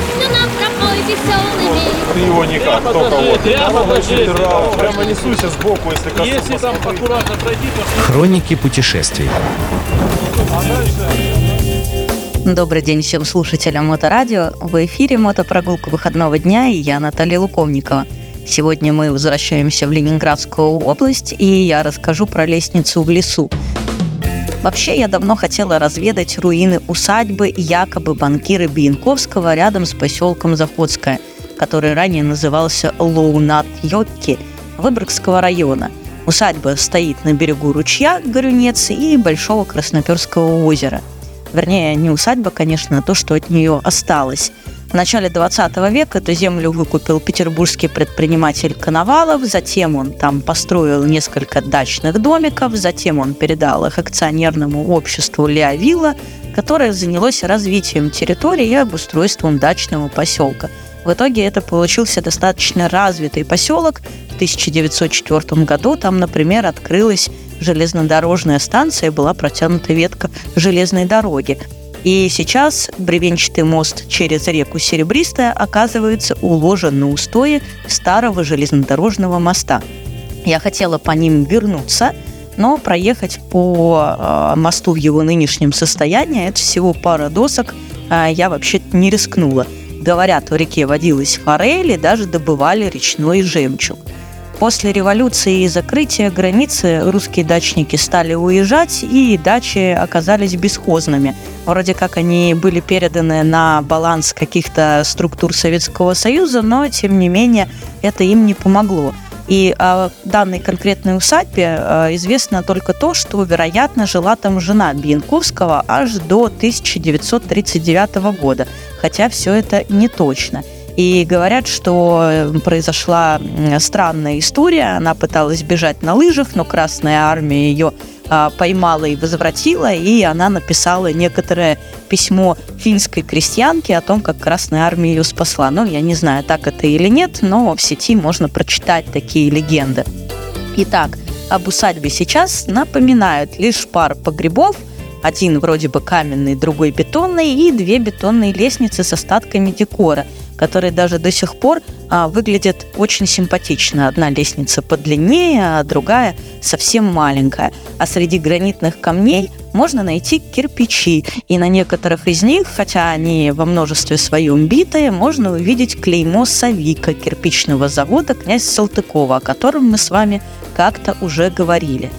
песню нам пропой веселыми. Ты его никак, Прямо только вот. прямо Прямо несуйся сбоку, если коснусь. Если там аккуратно пройти, то Хроники путешествий. Добрый день всем слушателям Моторадио. В эфире мотопрогулка выходного дня и я Наталья Луковникова. Сегодня мы возвращаемся в Ленинградскую область, и я расскажу про лестницу в лесу. Вообще, я давно хотела разведать руины усадьбы якобы банкира Биенковского рядом с поселком Заходское, который ранее назывался Лоунат-Йотки Выборгского района. Усадьба стоит на берегу ручья Горюнец и Большого Красноперского озера. Вернее, не усадьба, конечно, а то, что от нее осталось. В начале 20 века эту землю выкупил петербургский предприниматель Коновалов, затем он там построил несколько дачных домиков, затем он передал их акционерному обществу Леовилла, которое занялось развитием территории и обустройством дачного поселка. В итоге это получился достаточно развитый поселок. В 1904 году там, например, открылась железнодорожная станция, была протянута ветка железной дороги. И сейчас бревенчатый мост через реку Серебристая оказывается уложен на устои старого железнодорожного моста. Я хотела по ним вернуться, но проехать по э, мосту в его нынешнем состоянии, это всего пара досок, э, я вообще не рискнула. Говорят, в реке водилась форель и даже добывали речной жемчуг. После революции и закрытия границы русские дачники стали уезжать, и дачи оказались бесхозными. Вроде как они были переданы на баланс каких-то структур Советского Союза, но, тем не менее, это им не помогло. И о данной конкретной усадьбе э, известно только то, что, вероятно, жила там жена Биенковского аж до 1939 года, хотя все это не точно. И говорят, что произошла странная история. Она пыталась бежать на лыжах, но Красная Армия ее а, поймала и возвратила, и она написала некоторое письмо финской крестьянке о том, как Красная Армия ее спасла. Ну, я не знаю, так это или нет, но в сети можно прочитать такие легенды. Итак, об усадьбе сейчас напоминают лишь пара погребов, один вроде бы каменный, другой бетонный, и две бетонные лестницы с остатками декора – которые даже до сих пор а, выглядят очень симпатично. Одна лестница подлиннее, а другая совсем маленькая. А среди гранитных камней можно найти кирпичи. И на некоторых из них, хотя они во множестве своем битые, можно увидеть клеймо Савика кирпичного завода князь Салтыкова, о котором мы с вами как-то уже говорили.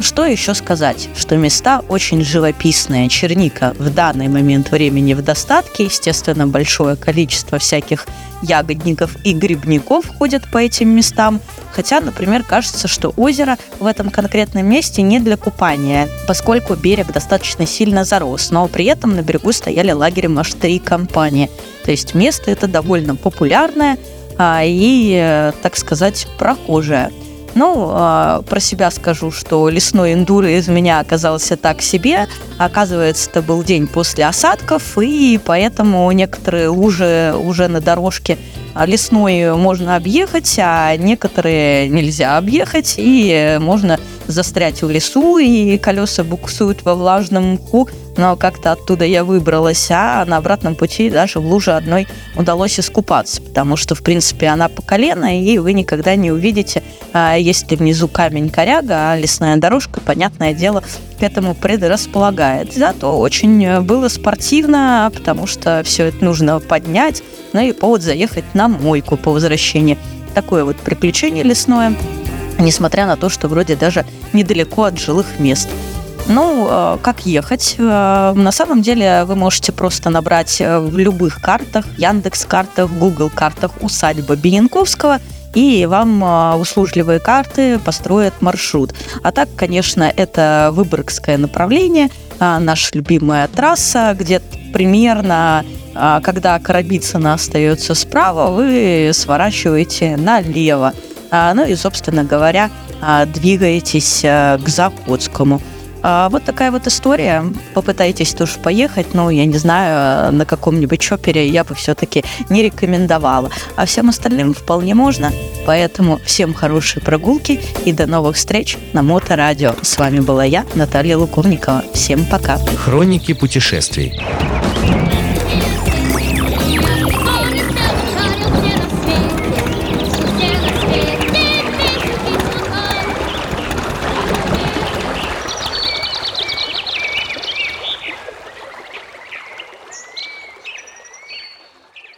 Что еще сказать? Что места очень живописные. Черника в данный момент времени в достатке. Естественно, большое количество всяких ягодников и грибников ходят по этим местам. Хотя, например, кажется, что озеро в этом конкретном месте не для купания, поскольку берег достаточно сильно зарос, но при этом на берегу стояли лагерем аж три компании. То есть место это довольно популярное а, и, э, так сказать, прохожее. Ну, э, про себя скажу, что лесной эндуро из меня оказался так себе. Оказывается, это был день после осадков, и поэтому некоторые лужи уже на дорожке лесной можно объехать, а некоторые нельзя объехать, и можно застрять в лесу, и колеса буксуют во влажном мху, но как-то оттуда я выбралась, а на обратном пути даже в луже одной удалось искупаться, потому что, в принципе, она по колено, и вы никогда не увидите, а, если внизу камень коряга, а лесная дорожка, понятное дело, к этому предрасполагает. Зато очень было спортивно, потому что все это нужно поднять, ну и повод заехать на мойку по возвращении. Такое вот приключение лесное, несмотря на то, что вроде даже недалеко от жилых мест. Ну, э, как ехать? Э, на самом деле вы можете просто набрать э, в любых картах, Яндекс картах, Google картах усадьба Биенковского – и вам услужливые карты построят маршрут. А так, конечно, это Выборгское направление, наша любимая трасса, где примерно, когда Коробицына остается справа, вы сворачиваете налево. Ну и, собственно говоря, двигаетесь к Заходскому. А, вот такая вот история. Попытайтесь тоже поехать, но я не знаю, на каком-нибудь чопере я бы все-таки не рекомендовала. А всем остальным вполне можно. Поэтому всем хорошей прогулки и до новых встреч на Моторадио. С вами была я, Наталья Луковникова. Всем пока. Хроники путешествий.